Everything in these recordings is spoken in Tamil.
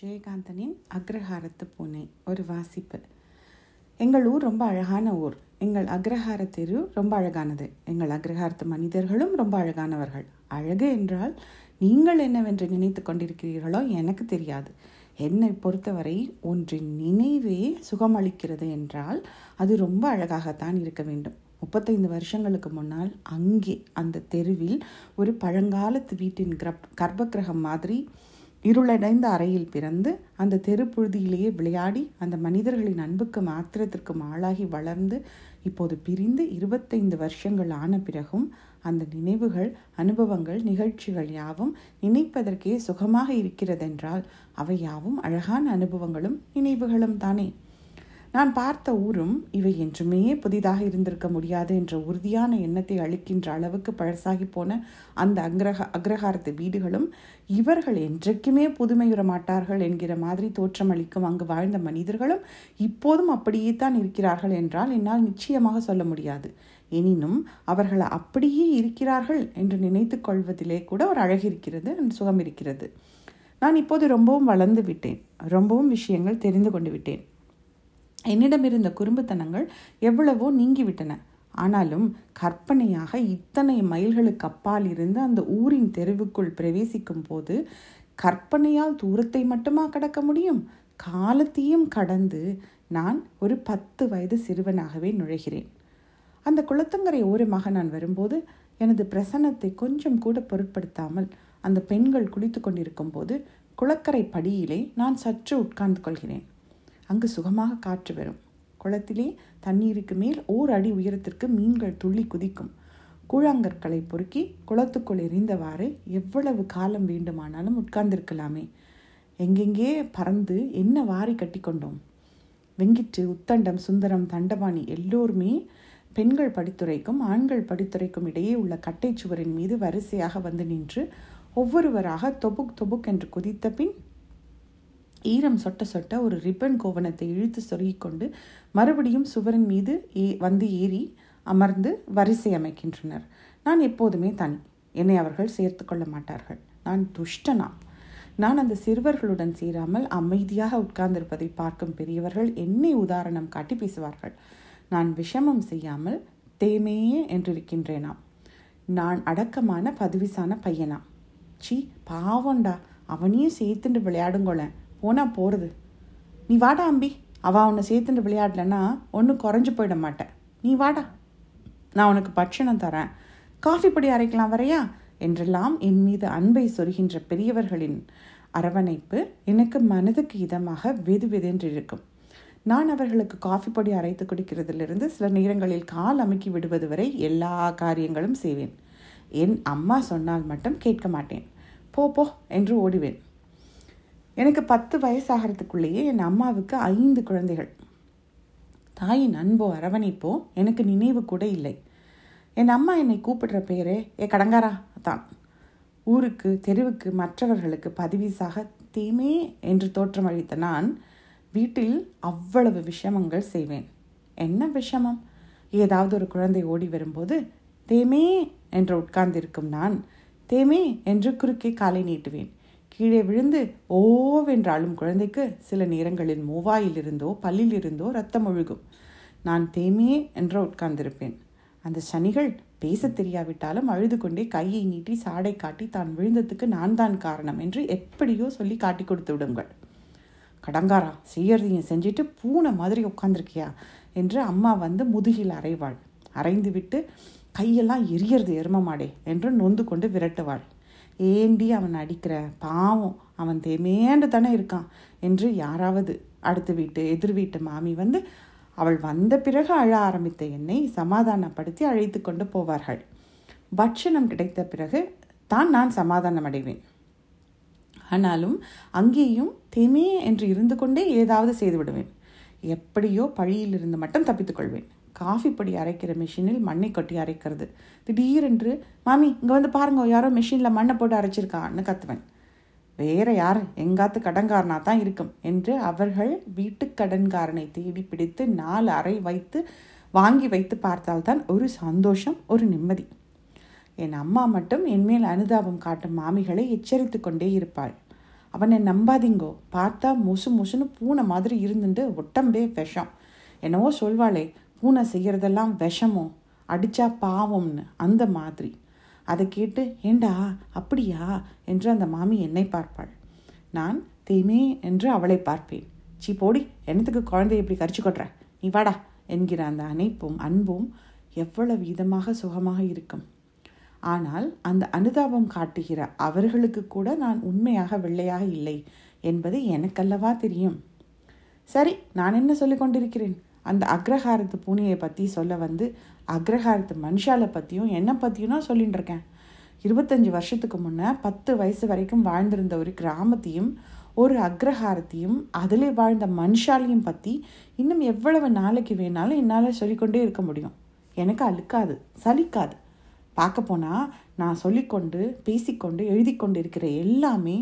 ஜெயகாந்தனின் அக்ரஹாரத்து பூனை ஒரு வாசிப்பு. எங்கள் ஊர் ரொம்ப அழகான ஊர். எங்கள் அக்ரஹார தெரு ரொம்ப அழகானது. எங்கள் அக்ரஹாரத்து மனிதர்களும் ரொம்ப அழகானவர்கள். அழகு என்றால் நீங்கள் என்னவென்று நினைத்து கொண்டிருக்கிறீர்களோ எனக்கு தெரியாது. என்னை பொறுத்தவரை ஒன்றின் நினைவே சுகமளிக்கிறது என்றால் அது ரொம்ப அழகாகத்தான் இருக்க வேண்டும். முப்பத்தைந்து வருஷங்களுக்கு முன்னால் அங்கே அந்த தெருவில் ஒரு பழங்காலத்து வீட்டின் கிரப் கர்ப்பகிரகம் மாதிரி இருளடைந்த அறையில் பிறந்து அந்த தெருப்புழுதியிலேயே விளையாடி அந்த மனிதர்களின் அன்புக்கு மாத்திரத்திற்கும் ஆளாகி வளர்ந்து இப்போது பிரிந்து இருபத்தைந்து வருஷங்கள் ஆன பிறகும் அந்த நினைவுகள் அனுபவங்கள் நிகழ்ச்சிகள் யாவும் நினைப்பதற்கே சுகமாக இருக்கிறதென்றால் அவை யாவும் அழகான அனுபவங்களும் நினைவுகளும் தானே. நான் பார்த்த ஊரும் இவை என்றுமே புதிதாக இருந்திருக்க முடியாது என்ற உறுதியான எண்ணத்தை அளிக்கின்ற அளவுக்கு பழசாகி போன அந்த அக்ரஹ அக்ரஹாரத்து வீடுகளும் இவர்கள் என்றைக்குமே புதுமையுற மாட்டார்கள் என்கிற மாதிரி தோற்றம் அளிக்கும் அங்கு வாழ்ந்த மனிதர்களும் இப்போதும் அப்படியே தான் இருக்கிறார்கள் என்றால் என்னால் நிச்சயமாக சொல்ல முடியாது. எனினும் அவர்கள் அப்படியே இருக்கிறார்கள் என்று நினைத்து கொள்வதிலே கூட ஒரு அழகு இருக்கிறது சுகம் இருக்கிறது. நான் இப்போது ரொம்பவும் வளர்ந்து விட்டேன். ரொம்பவும் விஷயங்கள் தெரிந்து கொண்டு விட்டேன். என்னிடம் இருந்த குறும்புத்தனங்கள் எவ்வளவோ நீங்கிவிட்டன. ஆனாலும் கற்பனையாக இத்தனை மைல்களுக்கு அப்பால் இருந்து அந்த ஊரின் தெருவுக்குள் பிரவேசிக்கும் போது கற்பனையால் தூரத்தை மட்டுமா கடக்க முடியும்? காலத்தையும் கடந்து நான் ஒரு பத்து வயது சிறுவனாகவே நுழைகிறேன். அந்த குளத்தங்கரை ஓரமாக நான் வரும்போது எனது பிரசன்னத்தை கொஞ்சம் கூட பொருட்படுத்தாமல் அந்த பெண்கள் குளித்து கொண்டிருக்கும் போது குளக்கரை படியிலே நான் சற்று உட்கார்ந்து கொள்கிறேன். அங்கு சுகமாக காற்று வரும். குளத்திலே தண்ணீருக்கு மேல் ஓர் அடி உயரத்திற்கு மீன்கள் துள்ளி குதிக்கும். கூழாங்கற்களை பொறுக்கி குளத்துக்குள் எரிந்தவாறு எவ்வளவு காலம் வேண்டுமானாலும் உட்கார்ந்திருக்கலாமே. எங்கெங்கே பறந்து என்ன வாரி கட்டி கொண்டோம்? வெங்கிட்டு உத்தண்டம் சுந்தரம் தண்டபாணி எல்லோருமே பெண்கள் படித்துறைக்கும் ஆண்கள் படித்துறைக்கும் இடையே உள்ள கட்டை சுவரின் மீது வரிசையாக வந்து நின்று ஒவ்வொருவராக தொபுக் தொபுக் என்று குதித்த பின் ஈரம் சொட்ட சொட்ட ஒரு ரிப்பன் கோவணத்தை இழுத்து சொருகிக்கொண்டு மறுபடியும் சுவரின் மீது ஏ வந்து ஏறி அமர்ந்து வரிசை அமைக்கின்றனர். நான் எப்போதுமே தனி. என்னை அவர்கள் சேர்த்து கொள்ள மாட்டார்கள். நான் துஷ்டனா நான் அந்த சிறுவர்களுடன் சேராமல் அமைதியாக உட்கார்ந்திருப்பதை பார்க்கும் பெரியவர்கள் என்னை உதாரணம் காட்டி பேசுவார்கள். நான் விஷமம் செய்யாமல் தேமையே என்றிருக்கின்றேனாம். நான் அடக்கமான பதவிசான பையனா சி பாவண்டா அவனையும் சேர்த்துட்டு விளையாடுங்கோளேன். போனால் போகிறது நீ வாடா அம்பி. அவள் உன்னை சேர்த்துட்டு விளையாடலன்னா ஒன்றும் குறைஞ்சி போயிட மாட்டேன். நீ வாடா. நான் உனக்கு பட்சணம் தரேன். காஃபி பொடி அரைக்கலாம் வரையா? என்றெல்லாம் என் மீது அன்பை சொருகின்ற பெரியவர்களின் அரவணைப்பு எனக்கு மனதுக்கு இதமாக வெது வெதென்று இருக்கும் நான் அவர்களுக்கு காஃபி பொடி அரைத்து குடிக்கிறதிலிருந்து சில நேரங்களில் கால் அமுக்கி விடுவது வரை எல்லா காரியங்களும் செய்வேன். என் அம்மா சொன்னால் மட்டும் கேட்க மாட்டேன். போ போ என்று ஓடுவேன். எனக்கு பத்து வயசாகிறதுக்குள்ளேயே என் அம்மாவுக்கு ஐந்து குழந்தைகள். தாயின் அன்போ அரவணைப்போ எனக்கு நினைவு கூட இல்லை. என் அம்மா என்னை கூப்பிடுற பேரே ஏ கடங்காரா தான். ஊருக்கு தெருவுக்கு மற்றவர்களுக்கு பதவிசாக தீமே என்று தோற்றமளித்த நான் வீட்டில் அவ்வளவு விஷமங்கள் செய்வேன். என்ன விஷமம்? ஏதாவது ஒரு குழந்தை ஓடி வரும்போது தேமே என்று உட்கார்ந்திருக்கும் நான் தேமே என்று குறுக்கே காலை நீட்டுவேன். கீழே விழுந்து ஓவென்றாலும் குழந்தைக்கு சில நேரங்களில் மூவாயிலிருந்தோ பல்லிலிருந்தோ ரத்தம் ஒழுகும். நான் தேமே என்று உட்கார்ந்திருப்பேன். அந்த சனிகள் பேச தெரியாவிட்டாலும் அழுது கொண்டே கையை நீட்டி சாடை காட்டி தான் விழுந்ததுக்கு நான் தான் காரணம் என்று எப்படியோ சொல்லி காட்டி கொடுத்து விடுங்கள். கடங்காரா செய்யறதையும் செஞ்சுட்டு பூனை மாதிரி உட்காந்துருக்கியா என்று அம்மா வந்து முதுகில் அரைவாள் அரைந்து விட்டு கையெல்லாம் எரியறது எருமமாடே என்று நொந்து கொண்டு விரட்டுவாள். ஏண்டி அவன் அடிக்கிற பாவம். அவன் தேமேண்டு தானே இருக்கான் என்று யாராவது அடுத்த வீட்டு எதிர் வீட்டு மாமி வந்து அவள் வந்த பிறகு அழ ஆரம்பித்த என்னை சமாதானப்படுத்தி அழைத்து கொண்டு போவார்கள். பட்சணம் கிடைத்த பிறகு தான் நான் சமாதானம் அடைவேன். ஆனாலும் அங்கேயும் தேமே என்று இருந்து கொண்டே ஏதாவது செய்து விடுவேன். எப்படியோ பழியிலிருந்து மட்டும் தப்பித்துக்கொள்வேன் காஃபி பொடி அரைக்கிற மிஷினில் மண்ணை கொட்டி அரைக்கிறது. திடீரென்று மாமி இங்கே வந்து பாருங்க யாரோ மிஷினில் மண்ணை போட்டு அரைச்சிருக்கான்னு கத்துவேன். வேற யார்? எங்காத்து கடன்காரனா தான் இருக்கும். என்று அவர்கள் வீட்டு கடன்காரனை தேடி பிடித்து நாலு அறை வைத்து வாங்கி வைத்து பார்த்தால்தான் ஒரு சந்தோஷம் ஒரு நிம்மதி. என் அம்மா மட்டும் என்மேல் அனுதாபம் காட்டும் மாமிகளை எச்சரித்து கொண்டே இருப்பாள். அவனை நம்பாதீங்கோ. பார்த்தா முசு முசுன்னு பூனை மாதிரி இருந்துட்டு ஒட்டம்பே விஷம். என்னவோ சொல்வாளே பூனை செய்கிறதெல்லாம் விஷமோ? அடித்தா பாவம்னு. அந்த மாதிரி. அதை கேட்டு ஏண்டா அப்படியா? என்று அந்த மாமி என்னை பார்ப்பாள். நான் தேமே என்று அவளை பார்ப்பேன். சீ போடி என்னத்துக்கு குழந்தைய இப்படி கரிச்சு கொட்டுற? நீ வாடா என்கிற அந்த அணைப்பும் அன்பும் எவ்வளவு விதமாக சுகமாக இருக்கும். ஆனால் அந்த அனுதாபம் காட்டுகிற அவர்களுக்கு கூட நான் உண்மையாக வெள்ளையாக இல்லை என்பது எனக்கல்லவா தெரியும். சரி நான் என்ன சொல்லிக் கொண்டிருக்கிறேன்? அந்த அக்ரஹாரத்து பூனையை பற்றி சொல்ல வந்து அக்ரஹாரத்து மனுஷாலை பற்றியும் என்னை பற்றியும் நான் சொல்லிகிட்டு இருக்கேன். இருபத்தஞ்சி வருஷத்துக்கு முன்னே பத்து வயசு வரைக்கும் வாழ்ந்திருந்த ஒரு கிராமத்தையும் ஒரு அக்ரஹாரத்தையும் அதில் வாழ்ந்த மனுஷாலையும் பற்றி இன்னும் எவ்வளவு நாளைக்கு வேணாலும் என்னால் சொல்லிக்கொண்டே இருக்க முடியும். எனக்கு அழுக்காது சலிக்காது. பார்க்க போனால் நான் சொல்லிக்கொண்டு பேசிக்கொண்டு எழுதி கொண்டு இருக்கிற எல்லாமே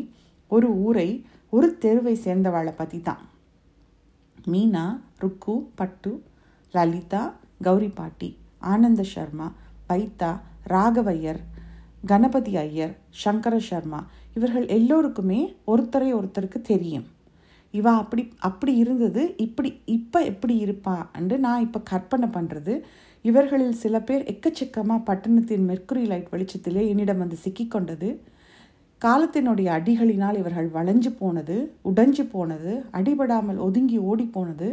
ஒரு ஊரை ஒரு தெருவை சேர்ந்தவாளை பற்றி தான் மீனா ருக்கு பட்டு லலிதா கௌரி பாட்டி ஆனந்த சர்மா பைத்தா ராகவையர் கணபதி ஐயர் சங்கர சர்மா இவர்கள் எல்லோருக்குமே ஒருத்தரை ஒருத்தருக்கு தெரியும். இவா அப்படி அப்படி இருந்தது இப்படி இப்போ எப்படி இருப்பா என்று நான் இப்போ கற்பனை பண்ணுறது இவர்களில் சில பேர் எக்கச்சக்கமாக பட்டணத்தின் மெர்க்குரி லைட் வெளிச்சத்திலே என்னிடம் வந்து சிக்கிக்கொண்டது. காலத்தினுடைய அடிகளினால் இவர்கள் வளைஞ்சு போனது உடைஞ்சு போனது அடிபடாமல் ஒதுங்கி ஓடி போனது.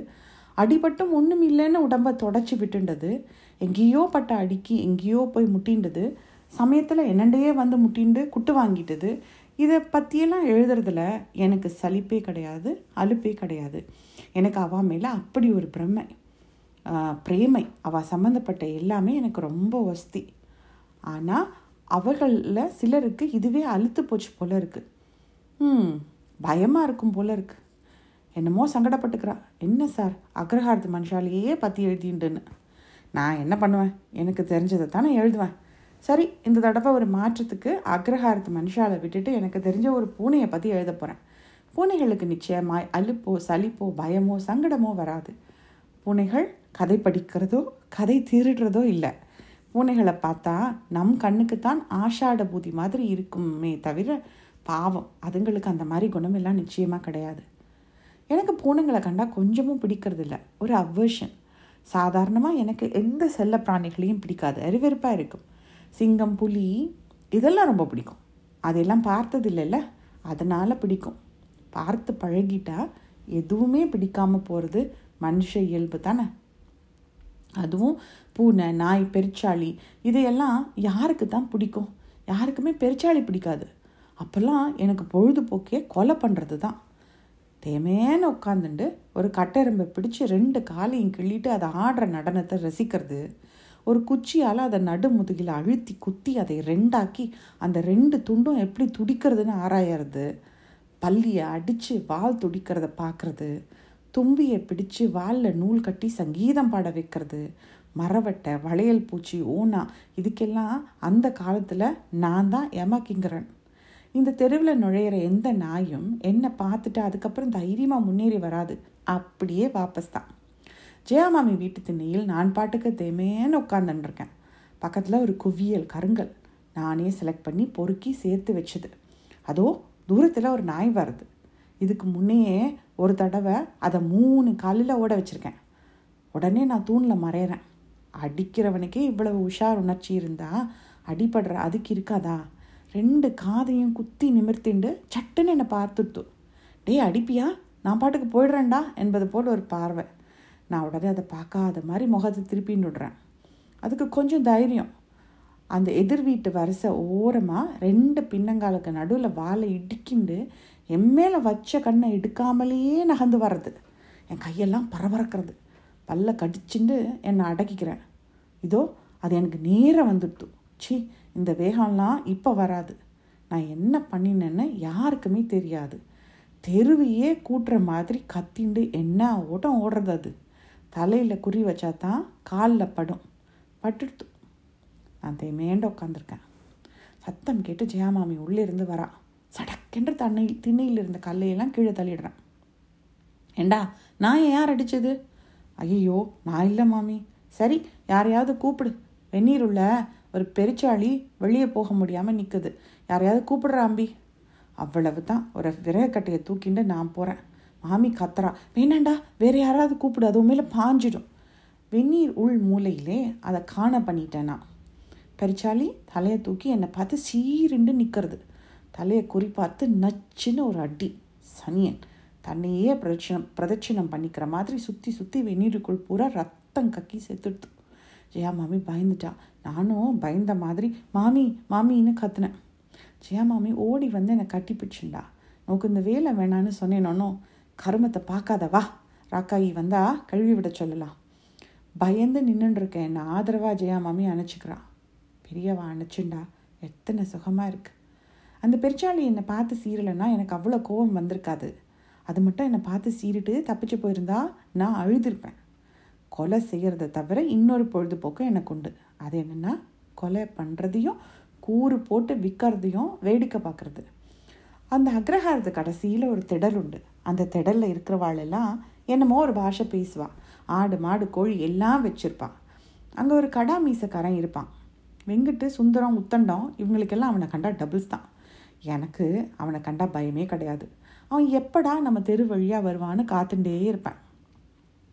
அடிபட்டும் ஒன்றும் இல்லைன்னு உடம்பை தொடச்சி விட்டுண்டது. எங்கேயோ பட்ட அடிக்கி எங்கேயோ போய் முட்டின்றது சமயத்தில் என்னண்டையே வந்து முட்டிண்டு குட்டு வாங்கிட்டது. இதை பற்றியெல்லாம் எழுதுறதுல எனக்கு சலிப்பே கிடையாது அலுப்பே கிடையாது. எனக்கு அவா மேலே அப்படி ஒரு பிரமை பிரேமை அவள் சம்மந்தப்பட்ட எல்லாமே எனக்கு ரொம்ப வசதி. ஆனால் அவர்களில் சிலருக்கு இதுவே அழுத்து போச்சு போல இருக்குது ம் பயமாக இருக்கும் போல இருக்கு. என்னமோ சங்கடப்பட்டுக்கிறா. என்ன சார் அக்ரஹாரத்து மனுஷாலேயே பற்றி எழுதிண்டுன்னு நான் என்ன பண்ணுவேன்? எனக்கு தெரிஞ்சதை தானே எழுதுவேன். சரி இந்த தடவை ஒரு மாற்றத்துக்கு அக்ரஹாரத்து மனுஷாலை விட்டுட்டு எனக்கு தெரிஞ்ச ஒரு பூனையை பற்றி எழுத போகிறேன் பூனைகளுக்கு நிச்சயமாய் அலுப்போ சலிப்போ பயமோ சங்கடமோ வராது. பூனைகள் கதை படிக்கிறதோ கதை திருடுறதோ இல்லை. பூனைகளை பார்த்தா நம் கண்ணுக்குத்தான் ஆஷாட பூதி மாதிரி இருக்குமே தவிர பாவம். அதுங்களுக்கு அந்த மாதிரி குணமெல்லாம் நிச்சயமாக கிடையாது. எனக்கு பூனைங்களை கண்டால் கொஞ்சமும் பிடிக்கிறதில்ல. ஒரு அவ்வர்ஷன் சாதாரணமாக எனக்கு எந்த செல்ல பிராணிகளையும் பிடிக்காது. அறிவெறுப்பாக இருக்கும். சிங்கம் புலி இதெல்லாம் ரொம்ப பிடிக்கும். அதெல்லாம் பார்த்தது இல்லைல்ல அதனால் பிடிக்கும். பார்த்து பழகிட்டா எதுவுமே பிடிக்காமல் போகிறது மனுஷ இயல்பு தானே. அதுவும் பூனை நாய் பெருச்சாளி இதையெல்லாம் யாருக்கு தான் பிடிக்கும்? யாருக்குமே பெருச்சாளி பிடிக்காது. அப்போல்லாம் எனக்கு பொழுதுபோக்கே கொலை பண்ணுறது தான். தேமேன்னு உட்காந்துண்டு ஒரு கட்டெரும்பை பிடிச்சி ரெண்டு காலையும் கிள்ளிட்டு அதை ஆடுற நடனத்தை ரசிக்கிறது. ஒரு குச்சியால் அதை நடுமுதுகில் அழுத்தி குத்தி அதை ரெண்டாக்கி அந்த ரெண்டு துண்டும் எப்படி துடிக்கிறதுன்னு ஆராயறது. பல்லியை அடித்து வால் துடிக்கிறத பார்க்குறது தும்பியை பிடிச்சு வாலில் நூல் கட்டி சங்கீதம் பாட வைக்கிறது. மரவட்டை வளையல் பூச்சி ஊனா இதுக்கெல்லாம் அந்த காலத்தில் நான் தான் எமக்கிங்கிறேன் இந்த தெருவில் நுழையிற எந்த நாயும் என்னை பார்த்துட்டு அதுக்கப்புறம் தைரியமாக முன்னேறி வராது. அப்படியே வாபஸ் தான். ஜெயாமாமி வீட்டு திண்ணையில் நான் பாட்டுக்கு தேமேன்னு உட்காந்துட்டுருக்கேன் பக்கத்தில் ஒரு குவியல் கருங்கல். நானே செலக்ட் பண்ணி பொறுக்கி சேர்த்து வச்சது. அதோ தூரத்தில் ஒரு நாய் வருது. இதுக்கு முன்னையே ஒரு தடவை அதை மூணு காலில் ஓட வச்சுருக்கேன். உடனே நான் தூணில் மறையிறேன். அடிக்கிறவனுக்கே இவ்வளவு உஷார் உணர்ச்சி இருந்தால் அடிபடுற அதுக்கு இருக்காதா? ரெண்டு காதையும் குத்தி நிமிர்த்திண்டு சட்டுன்னு என்னை பார்த்துடுத்து. டே அடிப்பியா? நான் பாட்டுக்கு போயிடுறேன்டா என்பது போல் ஒரு பார்வை. நான் உடனே அதை பார்க்காத மாதிரி முகத்தை திருப்பின்னு விடுறேன். அதுக்கு கொஞ்சம் தைரியம். அந்த எதிர் வீட்டு வரிசை ஓரமாக ரெண்டு பின்னங்காலுக்கு நடுவில் வாழை இடிக்கிண்டு என் வச்ச கண்ணை எடுக்காமலேயே நகர்ந்து வர்றது. என் கையெல்லாம் பரபரக்கிறது. பல்ல கடிச்சுண்டு என்னை அடக்கிக்கிறேன். இதோ அது எனக்கு நேராக வந்துடுத்து சி இந்த வேகம்லாம் இப்போ வராது. நான் என்ன பண்ணினேன்னு யாருக்குமே தெரியாது. தெருவையே கூட்டுற மாதிரி கத்திண்டு என்ன ஓட்டம் ஓடுறது அது? தலையில் குறி வச்சா தான் காலில் படும். பட்டுடுத்து நான் தேமேண்ட உட்காந்துருக்கேன் சத்தம் கேட்டு ஜெயாமாமி உள்ளே இருந்து வரா. சடக்கென்று தண்ணி திண்ணையில் இருந்த கல்லையெல்லாம் கீழே தள்ளிடுறேன். ஏண்டா நான் யார் அடித்தது ஐயோ நான் இல்லை மாமி. சரி யாரையாவது கூப்பிடு. வெந்நீர் உள்ள ஒரு பெருச்சாளி வெளியே போக முடியாமல் நிற்குது யாரையாவது கூப்பிடுற அம்பி. அவ்வளவு தான் ஒரு விறகக்கட்டையை தூக்கிண்டு நான் போகிறேன் மாமி கத்துறா. வேணாண்டா வேறு யாராவது கூப்பிடு. அது உண்மையில் பாஞ்சிடும். வெந்நீர் உள் மூலையிலே அதை காண பண்ணிட்டேன். நான் பெருச்சாளி தலையை தூக்கி என்னை பார்த்து சீருண்டு நிற்கிறது தலையை குறி பார்த்து நச்சுன்னு ஒரு அடி. சனியன். தன்னையே பிரதட்சணம் பிரதட்சணம் பண்ணிக்கிற மாதிரி சுற்றி சுற்றி வெந்நீருக்குள் பூரா ரத்தம் கக்கி செத்துடுத்து. ஜெயா மாமி பயந்துட்டா. நானும் பயந்த மாதிரி மாமி மாமின்னு கத்துனேன். ஜெயா மாமி ஓடி வந்து என்னை கட்டி பிடிச்சுண்டா. உனக்கு இந்த வேலை வேணான்னு சொன்னேனோ கருமத்தை பார்க்காத வா. ராக்காயி வந்தா கழுவி விட சொல்லலாம். பயந்து நின்றுருக்கேன் என்னை ஆதரவாக ஜெயா மாமி அணைச்சிக்கிறான் பெரியவா அணைச்சுண்டா. எத்தனை சுகமாக இருக்கு. அந்த பெருச்சாளி என்னை பார்த்து சீரலைன்னா எனக்கு அவ்வளோ கோபம் வந்திருக்காது. அது மட்டும் என்னை பார்த்து சீரிட்டு தப்பிச்சு போயிருந்தா நான் அழுதுருப்பேன். கொலை செய்கிறத தவிர இன்னொரு பொழுதுபோக்கு எனக்கு உண்டு. அது என்னென்னா கொலை பண்ணுறதையும் கூறு போட்டு விற்கிறதையும் வேடிக்கை பார்க்குறது. அந்த அக்ரஹாரத்து கடைசியில் ஒரு திடல் உண்டு. அந்த திடலில் இருக்கிறவாளெல்லாம் என்னமோ ஒரு பாஷை பேசுவா. ஆடு மாடு கோழி எல்லாம் வச்சுருப்பான் அங்கே ஒரு கடா மீசக்காரன் இருப்பான். வெங்கிட்டு சுந்தரம் உத்தண்டம் இவங்களுக்கெல்லாம் அவனை கண்டா டபுள்ஸ் தான். எனக்கு அவனை கண்டா பயமே கிடையாது. அவன் எப்படா நம்ம தெரு வழியாக வருவான்னு காத்துட்டே இருப்பேன்.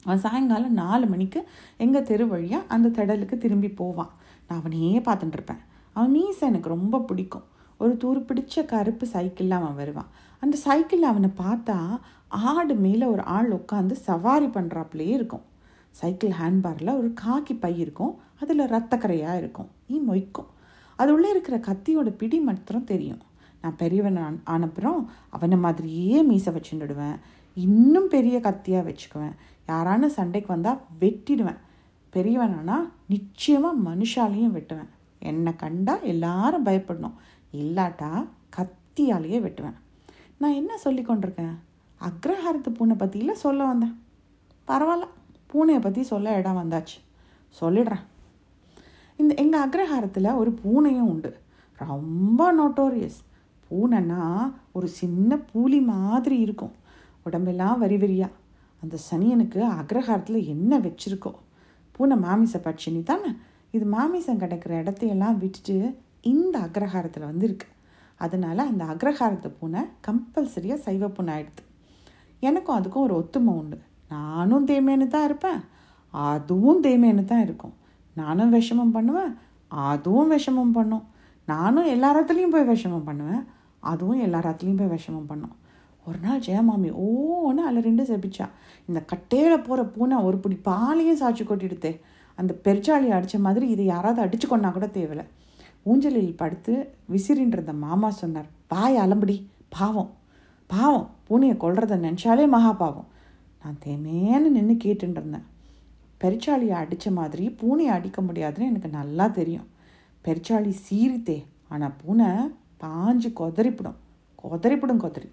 அவன் சாயங்காலம் நாலு மணிக்கு எங்கள் தெரு வழியாக அந்த திடலுக்கு திரும்பி போவான். நான் அவனையே பார்த்துட்டு இருப்பேன். அவன் மீசை எனக்கு ரொம்ப பிடிக்கும். ஒரு தூர் பிடிச்ச கருப்பு சைக்கிளில் அவன் வருவான். அந்த சைக்கிளில் அவனை பார்த்தா ஆடு மேலே ஒரு ஆள் உட்காந்து சவாரி பண்ணுறாப்புலே இருக்கும். சைக்கிள் ஹேண்ட்பாரில் ஒரு காக்கி பை இருக்கும். அதில் ரத்தக்கரையாக இருக்கும். ஈ மொய்க்கும். அது உள்ளே இருக்கிற கத்தியோட பிடி மாத்திரம் தெரியும். நான் பெரியவன் ஆன- ஆனப்புறம் அவனை மாதிரியே மீசை வச்சுடுவேன் இன்னும் பெரிய கத்தியாக வச்சுக்குவேன். யாரான சண்டைக்கு வந்தால் வெட்டிடுவேன். பெரியவன் ஆனால் நிச்சயமாக மனுஷாலையும் வெட்டுவேன். என்னை கண்டா எல்லாரும் பயப்படணும். இல்லாட்டா கத்தியாலேயே வெட்டுவேன். நான் என்ன சொல்லி கொண்டிருக்கேன்? அக்ரஹாரத்து பூனை பற்றியில் சொல்ல வந்தேன். பரவாயில்ல. பூனையை பற்றி சொல்ல இடம் வந்தாச்சு. சொல்லிடுறேன். இந்த எங்கள் அக்ரஹாரத்தில் ஒரு பூனையும் உண்டு. ரொம்ப நோட்டோரியஸ் பூனைன்னா ஒரு சின்ன பூலி மாதிரி இருக்கும். உடம்பெல்லாம் வரி வரியா. அந்த சனியனுக்கு அக்ரஹாரத்தில் என்ன வச்சிருக்கோ. பூனை மாமிச பட்சினி தானே? இது மாமிசம் கிடைக்கிற இடத்தையெல்லாம் விட்டுட்டு இந்த அக்ரஹாரத்தில் வந்து இருக்கு அதனால் அந்த அக்ரஹாரத்தை பூனை கம்பல்சரியாக சைவ பூனை ஆயிடுது. எனக்கும் அதுக்கும் ஒரு ஒத்துமை உண்டு. நானும் தேமேன்னு தான் இருப்பேன். அதுவும் தேமேன்னு தான் இருக்கும். நானும் விஷமம் பண்ணுவேன். அதுவும் விஷமம் பண்ணும். நானும் எல்லா இடத்துலையும் போய் விஷமம் பண்ணுவேன். அதுவும் எல்லாரத்துலேயும் போய் விஷமம் பண்ணோம். ஒரு நாள் ஜெயமாமி ஓன்னு ரெண்டு செபிச்சா. இந்த கட்டையில் போகிற பூனை ஒரு பிடி பாலையும் சாட்சி கொட்டிடுதே. அந்த பெருச்சாளியை அடித்த மாதிரி இதை யாராவது அடிச்சு கொண்டா கூட தேவையில்லை. ஊஞ்சலில் படுத்து விசிறின்றத மாமா சொன்னார். பாய் அலம்படி. பாவம். பாவம். பூனையை கொள்றத நினச்சாலே மகா பாவம். நான் தேமேன்னு நின்று கேட்டுருந்தேன் பெருச்சாளியை அடித்த மாதிரி பூனையை அடிக்க முடியாதுன்னு எனக்கு நல்லா தெரியும். பெருச்சாளி சீரித்தே ஆனால் பூனை பாஞ்சு கொதறிப்பிடும். கொதறிப்பிடும் கொதறி.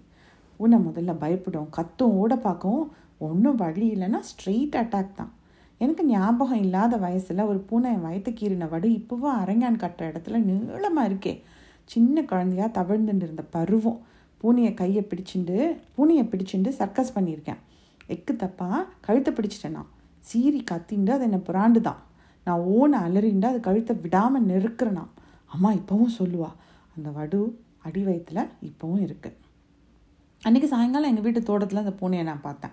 பூனை முதல்ல பயப்படும். கத்தும் ஓட பார்க்கும் ஒன்றும் வழி இல்லைன்னா ஸ்ட்ரெயிட் அட்டாக் தான். எனக்கு ஞாபகம் இல்லாத வயசில் ஒரு பூனை என் வயிற்று கீறின வடு இப்போவும் அரங்கான் கட்டுற இடத்துல நீளமாக இருக்கே. சின்ன குழந்தையா தவிழ்ந்துட்டு இருந்த பருவம். பூனையை கையை பிடிச்சிண்டு பூனையை பிடிச்சிண்டு சர்க்கஸ் பண்ணியிருக்கேன். எக்கு தப்பா கழுத்தை பிடிச்சிட்டேன் நான். சீறி கத்திண்டு அது என்னை புறாண்டு தான் நான் ஓன அலறிண்டு அது கழுத்தை விடாமல் நெருக்கிறேனா அம்மா இப்போவும் சொல்லுவாள் அந்த வடு அடி வயிற்றுல இப்போவும் இருக்குது அன்றைக்கி சாயங்காலம் எங்கள் வீட்டு தோட்டத்தில் அந்த பூனையை நான் பார்த்தேன்.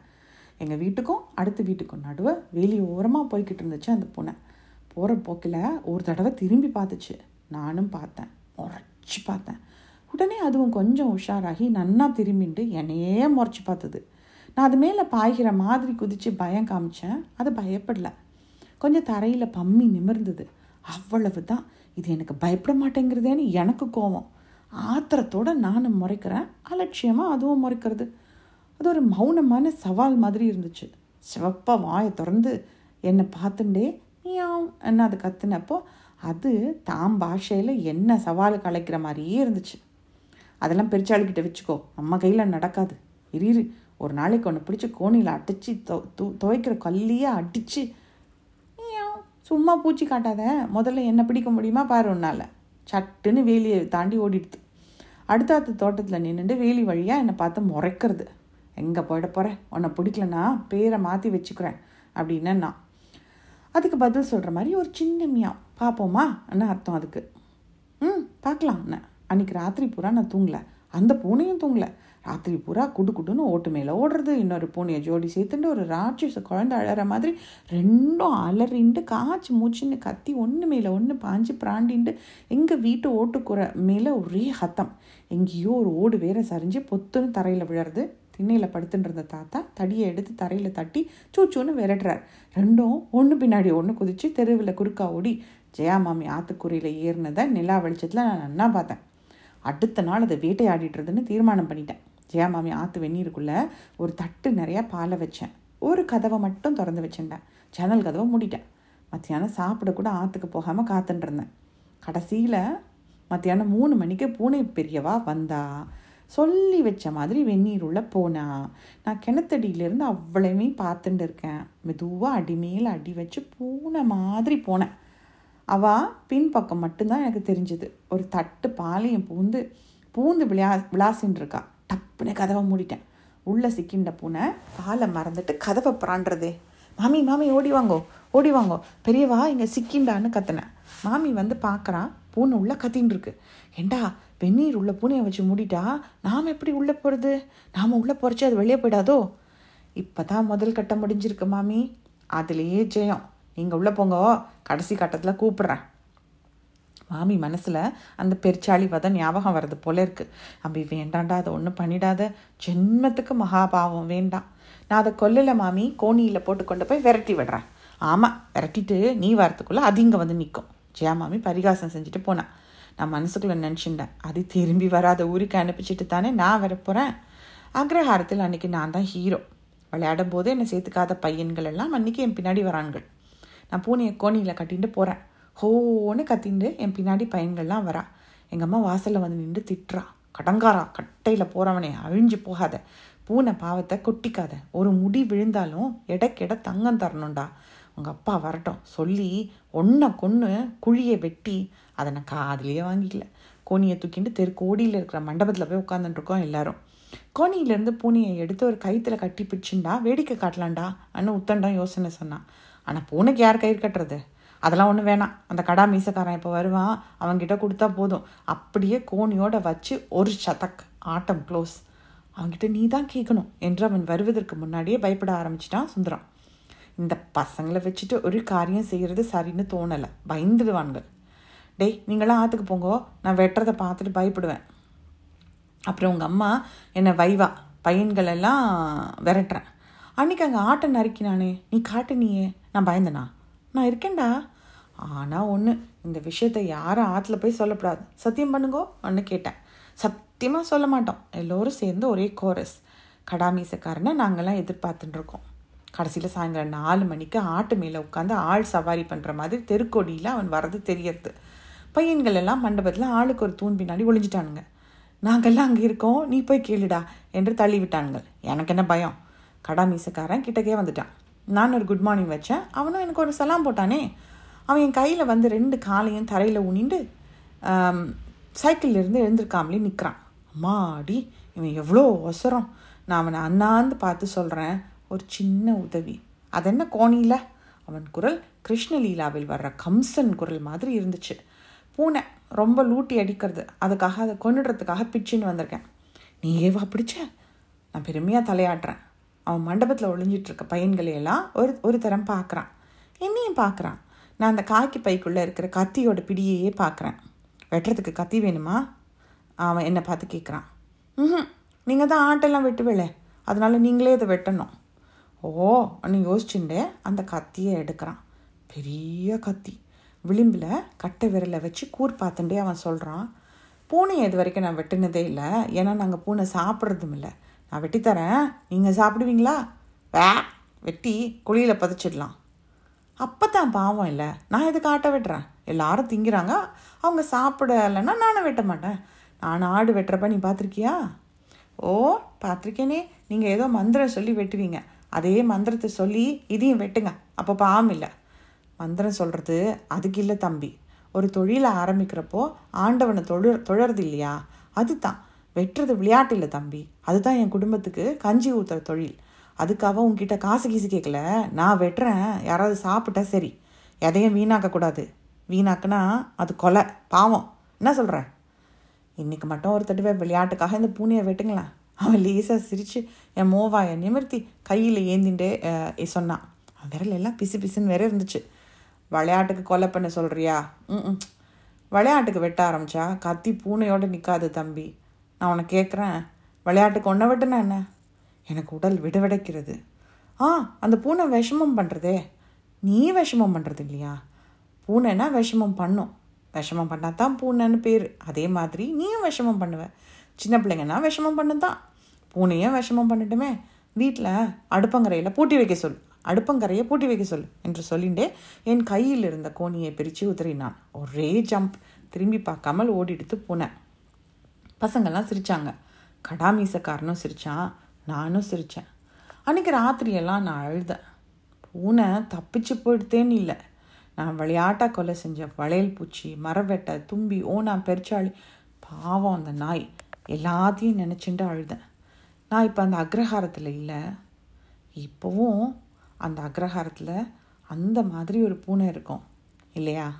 எங்கள் வீட்டுக்கும் அடுத்த வீட்டுக்கும் நடுவே வெளி ஓரமாக போய்கிட்டு இருந்துச்சு அந்த பூனை. போகிற போக்கில் ஒரு தடவை திரும்பி பார்த்துச்சு. நானும் பார்த்தேன். முறைச்சி பார்த்தேன். உடனே அதுவும் கொஞ்சம் உஷாராகி நன்னா திரும்பிண்டு என்னையே முறைச்சி பார்த்தது. நான் அது மேலே பாய்கிற மாதிரி குதித்து பயம் காமிச்சேன். அது பயப்படல. கொஞ்சம் தரையில் பம்மி நிமிர்ந்தது. அவ்வளவு தான் இது எனக்கு பயப்பட மாட்டேங்கிறதேன்னு எனக்கு கோவம். ஆத்திரத்தோட நானும் முறைக்கிறேன். அலட்சியமாக அதுவும் முறைக்கிறது. அது ஒரு மௌனமான சவால் மாதிரி இருந்துச்சு. சிவப்பாக வாயை திறந்து என்னை பார்த்துட்டே மியாவ் என்ன அது கத்துனப்போ அது தாம் பாஷையில் என்ன சவால் கலைக்கிற மாதிரியே இருந்துச்சு. அதெல்லாம் பெருச்சாளிக்கிட்ட வச்சுக்கோ. நம்ம கையில் நடக்காது. இரு ஒரு நாளைக்கு ஒன்று பிடிச்சி கோணியில் அடித்து துவைக்கிற கல்லையே அடித்து சும்மா பூச்சி காட்டாத. முதல்ல என்ன பிடிக்க முடியுமா பாரு உன்னால. சட்டுன்னு வேலியை தாண்டி ஓடிடுது. அடுத்த தோட்டத்தில் நின்றுட்டு வேலி வழியாக என்னை பார்த்து முறைக்கிறது. எங்கே போயிட போகிறேன் உன்னை பிடிக்கலனா பேரை மாற்றி வச்சுக்கிறேன் அப்படின்னு நான். அதுக்கு பதில் சொல்கிற மாதிரி ஒரு சின்ன மியா பார்ப்போமா என்ன அர்த்தம் அதுக்கு. ம் பார்க்கலாம் என்ன அன்றைக்கி ராத்திரி பூரா நான் தூங்கலை. அந்த பூனையும் தூங்கலை. ராத்திரி பூரா குடு குடுன்னு ஓட்டு மேலே ஓடுறது இன்னொரு பூனையை ஜோடி சேர்த்துட்டு ஒரு ராட்சச குழந்தை அழற மாதிரி ரெண்டும் அலறிண்டு காய்ச்சி மூச்சுன்னு கத்தி ஒன்று மேலே ஒன்று பாஞ்சு பிராண்டிண்டு எங்கள் வீட்டு ஓட்டுக்குறை மேலே ஒரே ஹத்தம். எங்கேயோ ஒரு ஓடு வேற சரிஞ்சு பொத்துன்னு தரையில் விழறது. திண்ணையில் படுத்துட்டு இருந்த தாத்தா தடியை எடுத்து தரையில் தட்டி சூச்சூன்னு விரட்டுறார். ரெண்டும் ஒன்று பின்னாடி ஒன்று குதிச்சு தெருவில் குறுக்கா ஓடி ஜெயா மாமி ஆத்துக்குறியில் ஏறினதை நிலா வெளிச்சத்தில் நான் நன்னா பார்த்தேன். அடுத்த நாள் அதை வேட்டையாடிட்டுறதுன்னு தீர்மானம் பண்ணிட்டேன். ஜெயா மாமி ஆற்று வெந்நீருக்குள்ளே ஒரு தட்டு நிறையா பாலை வச்சேன். ஒரு கதவை மட்டும் திறந்து வச்சுட்டேன் ஜன்னல் கதவை மூடிட்டேன். மத்தியானம் சாப்பிட கூட ஆற்றுக்கு போகாமல் காத்துட்டுருந்தேன் கடைசியில் மத்தியானம் மூணு மணிக்கு பூனை பெரியவா வந்தா. சொல்லி வச்ச மாதிரி வெந்நீர் உள்ளே போனா. நான் கிணத்தடியிலேருந்து அவ்வளவுமே பார்த்துட்டு இருக்கேன். மெதுவாக அடிமேல் அடி வச்சு பூனை மாதிரி போனேன். அவள் பின்பக்கம் மட்டும்தான் எனக்கு தெரிஞ்சுது. ஒரு தட்டு பாலையும் பூந்து பூந்து விளையா விளாசின்னு இருக்கா டப்புன்னு கதவை மூடிட்டேன். உள்ளே சிக்கிண்ட பூனை காலை மறந்துட்டு கதவை பிராண்டுறதே. மாமி மாமி ஓடி வாங்கோ ஓடி வாங்கோ. பெரியவா இங்கே சிக்கிண்டான்னு கத்தினேன் மாமி வந்து பார்க்குறான் பூனை உள்ளே கத்தின்னு இருக்கு ஏண்டா வெந்நீர் உள்ள பூனையை வச்சு மூடிட்டா நாம் எப்படி உள்ளே போகிறது நாம் உள்ளே போகிறச்சு அது வெளியே போயிடாதோ? இப்போ தான் முதல் கட்டம் முடிஞ்சிருக்கு மாமி. அதுலேயே ஜெயம். நீங்கள் உள்ளே போங்க கடைசி கட்டத்தில் கூப்பிட்றேன். மாமி மனசில் அந்த பெருச்சாளி வதம் ஞாபகம் வர்றது போல இருக்குது அம்பி வேண்டாண்டா அதை ஒன்றும் பண்ணிடாத. ஜென்மத்துக்கு மகாபாவம் வேண்டாம். நான் அதை கொல்லலை மாமி கோணியில் போட்டு கொண்டு போய் விரட்டி விடுறேன். ஆமாம் விரட்டிட்டு நீ வரத்துக்குள்ளே அது இங்கே வந்து நிற்கும் ஜெயா மாமி பரிகாசம் செஞ்சுட்டு போனான் நான் மனசுக்குள்ளே நினச்சிட்டேன். அது திரும்பி வராத ஊருக்கு அனுப்பிச்சிட்டு தானே நான் வரப்போகிறேன் அக்ரஹாரத்தில் அன்றைக்கி நான் தான் ஹீரோ விளையாடும் போது என்னை சேர்த்துக்காத பையன்கள் எல்லாம் அன்றைக்கி என் பின்னாடி வரான்கள். நான் பூனையை கோணியில் கட்டிட்டு போகிறேன் ஹோன்னு கத்திண்டு என் பின்னாடி பையன்கள்லாம் வரா. எங்கள் அம்மா வாசலில் வந்து நின்று திட்டுறா. கடங்காரா கட்டையில் போகிறவனே அழிஞ்சு போகாத. பூனை பாவத்தை கொட்டிக்காத. ஒரு முடி விழுந்தாலும் எடைக்கெட தங்கம் தரணும்டா. உங்கள் அப்பா வரட்டும். சொல்லி ஒன்றை கொன்று குழியை வெட்டி அதை நான் காதிலேயே வாங்கிக்கல. கோணியை தூக்கிட்டு தெரு கோடியில் இருக்கிற மண்டபத்தில் போய் உட்காந்துட்டுருக்கோம் எல்லாரும். கோணியிலேருந்து பூனையை எடுத்து ஒரு கயிற்றுல கட்டி பிடிச்சுண்டா. வேடிக்கை காட்டலாண்டா அண்ணன் உத்தண்டம் யோசனை சொன்னான். ஆனால் பூனைக்கு யார் கயிறு கட்டுறது? அதெல்லாம் ஒன்றும் வேணாம். அந்த கடா மீசக்காரன் இப்போ வருவான் அவன்கிட்ட கொடுத்தா போதும். அப்படியே கோணியோட வச்சு ஒரு சதக் ஆட்டம் க்ளோஸ் அவன்கிட்ட நீ தான் கேட்கணும் என்று அவன் வருவதற்கு முன்னாடியே பயப்பட ஆரம்பிச்சிட்டான் சுந்தரம். இந்த பசங்களை வச்சுட்டு ஒரு காரியம் செய்கிறது சரின்னு தோணலை. பயந்துடுவான்கள் டேய் நீங்களாம் ஆற்றுக்கு போங்கோ. நான் வெட்டுறதை பார்த்துட்டு பயப்படுவேன். அப்புறம் உங்கள் அம்மா என்னை வைவா பையன்கள் எல்லாம் விரட்டுறேன். அன்றைக்கி அங்கே ஆட்டை நறுக்கினானே. நீ காட்டுனியே. நான் பயந்தனா? நான் இருக்கேன்டா. ஆனால் ஒன்று இந்த விஷயத்தை யாரும் ஆற்றுல போய் சொல்லக்கூடாது சத்தியம் பண்ணுங்கோ ஒன்று கேட்டேன். சத்தியமாக சொல்ல மாட்டோம். எல்லோரும் சேர்ந்து ஒரே கோரஸ் கடாமீசக்காரனை நாங்கள்லாம் எதிர்பார்த்துட்டு இருக்கோம். கடைசியில் சாயங்காலம் நாலு மணிக்கு ஆட்டு மேலே உட்காந்து ஆள் சவாரி பண்ணுற மாதிரி தெருக்கொடியில் அவன் வர்றது தெரியறது. பையன்கள் எல்லாம் மண்டபத்தில் ஆளுக்கு ஒரு தூண் பின்னாடி ஒளிஞ்சிட்டானுங்க. நாங்கள்லாம் அங்கே இருக்கோம். நீ போய் கேளுடா என்று தள்ளி விட்டானுங்கள் எனக்கு என்ன பயம்? கடா மீசக்காரன் கிட்டக்கே வந்துட்டான். நான் ஒரு குட் மார்னிங் வச்சேன். அவனும் எனக்கு ஒரு சலாம் போட்டானே. அவன் என் கையில் வந்து ரெண்டு காலையும் தரையில் ஊனிண்டு சைக்கிள்லேருந்து எழுந்திருக்காமலே நிற்கிறான் அம்மாடி இவன் எவ்வளோ ஒசரம் நான் அவனை அண்ணாந்து பார்த்து சொல்கிறேன் ஒரு சின்ன உதவி. அது என்ன கோணியில்? அவன் குரல் கிருஷ்ணலீலாவில் வர்ற கம்சன் குரல் மாதிரி இருந்துச்சு. பூனை ரொம்ப லூட்டி அடிக்கிறது. அதுக்காக அதை கொண்டுடுறதுக்காக பிச்சுன்னு வந்திருக்கேன். நீ ஏவா பிடிச்ச? நான் பெருமையாக தலையாட்டுறேன். அவன் மண்டபத்தில் ஒளிஞ்சிட்ருக்க பையன்களையெல்லாம் ஒரு ஒரு தரம் பார்க்குறான். என்னையும் பார்க்குறான். நான் அந்த காக்கி பைக்குள்ளே இருக்கிற கத்தியோட பிடியையே பார்க்குறேன். வெட்டுறதுக்கு கத்தி வேணுமா? அவன் என்னை பார்த்து கேட்குறான். ம் நீங்கள் தான் ஆட்டெல்லாம் வெட்டுவேளே? அதனால் நீங்களே அதை வெட்டணும். ஓ அப்படின்னு யோசிச்சுட்டு அந்த கத்தியை எடுக்கிறான். பெரிய கத்தி. விளிம்பில் கட்டை விரலை வச்சு கூர் பார்த்துட்டே அவன் சொல்கிறான் பூனையை இது வரைக்கும் நான் வெட்டினதே இல்லை. ஏன்னா நாங்கள் பூனை சாப்பிட்றதும் இல்லை. நான் வெட்டித்தரேன். நீங்கள் சாப்பிடுவீங்களா? வே வெட்டி குழியில் பதிச்சிடலாம். அப்போ தான் பாவம் இல்லை. நான் எதுக்கு ஆட்டை வெட்டுறேன்? எல்லாரும் திங்கிறாங்க. அவங்க சாப்பிடலைன்னா நானும் வெட்ட மாட்டேன். நான் ஆடு வெட்டுறப்ப நீ பார்த்துருக்கியா ஓ பார்த்துருக்கேனே நீங்கள் ஏதோ மந்திரம் சொல்லி வெட்டுவீங்க. அதே மந்திரத்தை சொல்லி இதையும் வெட்டுங்க. அப்போ பாவம் இல்லை. மந்திரம் சொல்கிறது அதுக்கு இல்லை தம்பி. ஒரு தொழிலை ஆரம்பிக்கிறப்போ ஆண்டவனை தொழு தொழறது இல்லையா? அது தான் வெட்டுறது விளையாட்டு இல்லை தம்பி. அதுதான் என் குடும்பத்துக்கு கஞ்சி ஊற்றுற தொழில். அதுக்காக உங்ககிட்ட காசு கீசு கேட்கல நான் வெட்டுறேன். யாராவது சாப்பிட்டா சரி. எதையும் வீணாக்கக்கூடாது வீணாக்குனா அது கொலை. பாவம். என்ன சொல்கிறேன் இன்றைக்கி மட்டும் ஒரு தடவை விளையாட்டுக்காக இந்த பூனையை வெட்டுங்களேன். அவன் லேசாக சிரித்து என் மோவாயை நிமிர்த்தி கையில் ஏந்திண்டே சொன்னான். அவன் விரல் எல்லாம் பிசு பிசுன்னு வேற இருந்துச்சு. விளையாட்டுக்கு கொலை பண்ண சொல்கிறியா ம் விளையாட்டுக்கு வெட்ட ஆரம்பித்தா கத்தி பூனையோடு நிற்காது தம்பி. நான் உன்னை கேட்குறேன் விளையாட்டுக்கு ஒன்றை வெட்டுனா என்ன? எனக்கு உடல் விடவிடைக்கிறது. ஆ அந்த பூனை விஷமம் பண்ணுறதே நீ விஷமம் பண்ணுறது இல்லையா? பூனைன்னா விஷமம் பண்ணும். விஷமம் பண்ணால் தான் பூனைன்னு பேர். அதே மாதிரி நீயும் விஷமம் பண்ணுவ. சின்ன பிள்ளைங்கன்னா விஷமம் பண்ணு தான் பூனையும் விஷமம் பண்ணட்டுமே. வீட்டில் அடுப்பங்கரையில் பூட்டி வைக்க சொல். அடுப்பங்கரையை பூட்டி வைக்க சொல் என்று சொல்லிண்டே என் கையில் இருந்த கோணியை பிரித்து உதறினான். ஒரே ஜம்ப் திரும்பி பார்க்காமல் ஓடிடுத்து பூனை. பசங்கள்லாம் சிரித்தாங்க கடாமீசக்காரனும் சிரித்தான் நானும் சிரித்தேன் அன்றைக்கி ராத்திரியெல்லாம் நான் அழுதேன். பூனை தப்பிச்சு போயிடுத்தேன்னு இல்லை. நான் விளையாட்டாக கொலை செஞ்ச வளையல் பூச்சி மரவெட்டை தும்பி ஓனா பெருச்சாளி பாவம் அந்த நாய். எல்லாத்தையும் நினச்சிட்டு அழுதேன். நான் இப்போ அந்த அக்ரஹாரத்தில் இல்லை. இப்போவும் அந்த அக்ரஹாரத்தில் அந்த மாதிரி ஒரு பூனை இருக்கும். இல்லையா?